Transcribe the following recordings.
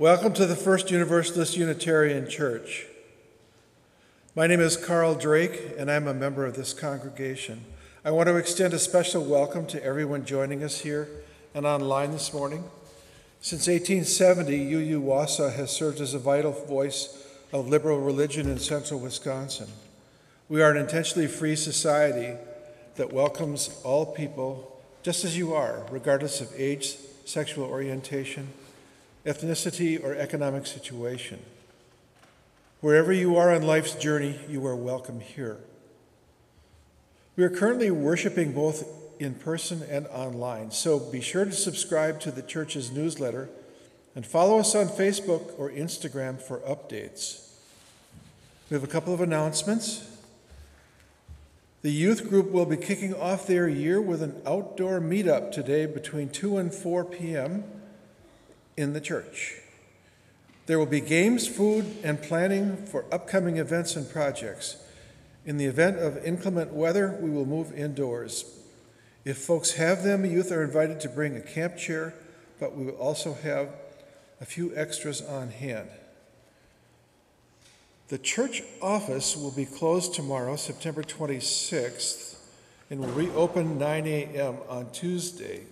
Welcome to the First Universalist Unitarian Church. My name is Carl Drake, and I'm a member of this congregation. I want to extend a special welcome to everyone joining us here and online this morning. Since 1870, UU Wausau has served as a vital voice of liberal religion in central Wisconsin. We are an intentionally free society that welcomes all people just as you are, regardless of age, sexual orientation, ethnicity, or economic situation. Wherever you are on life's journey, you are welcome here. We are currently worshiping both in person and online, so be sure to subscribe to the church's newsletter and follow us on Facebook or Instagram for updates. We have a couple of announcements. The youth group will be kicking off their year with an outdoor meetup today between 2 and 4 p.m. in the church. There will be games, food, and planning for upcoming events and projects. In the event of inclement weather, we will move indoors. If folks have them, youth are invited to bring a camp chair, but we will also have a few extras on hand. The church office will be closed tomorrow, September 26th, and will reopen 9 a.m. on Tuesday.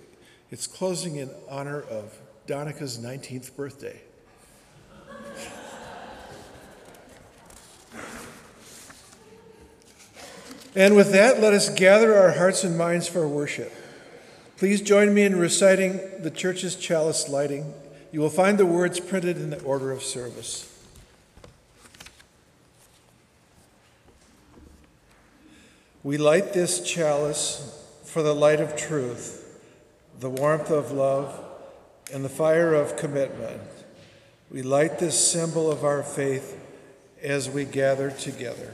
It's closing in honor of Donica's 19th birthday. And with that, let us gather our hearts and minds for worship. Please join me in reciting the church's chalice lighting. You will find the words printed in the order of service. We light this chalice for the light of truth, the warmth of love, and the fire of commitment. We light this symbol of our faith as we gather together.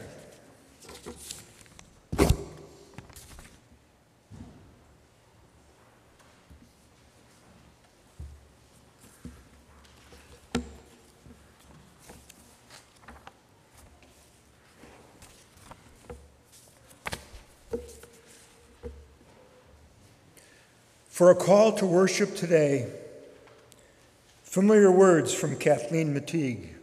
For a call to worship today, familiar words from Kathleen McTigue.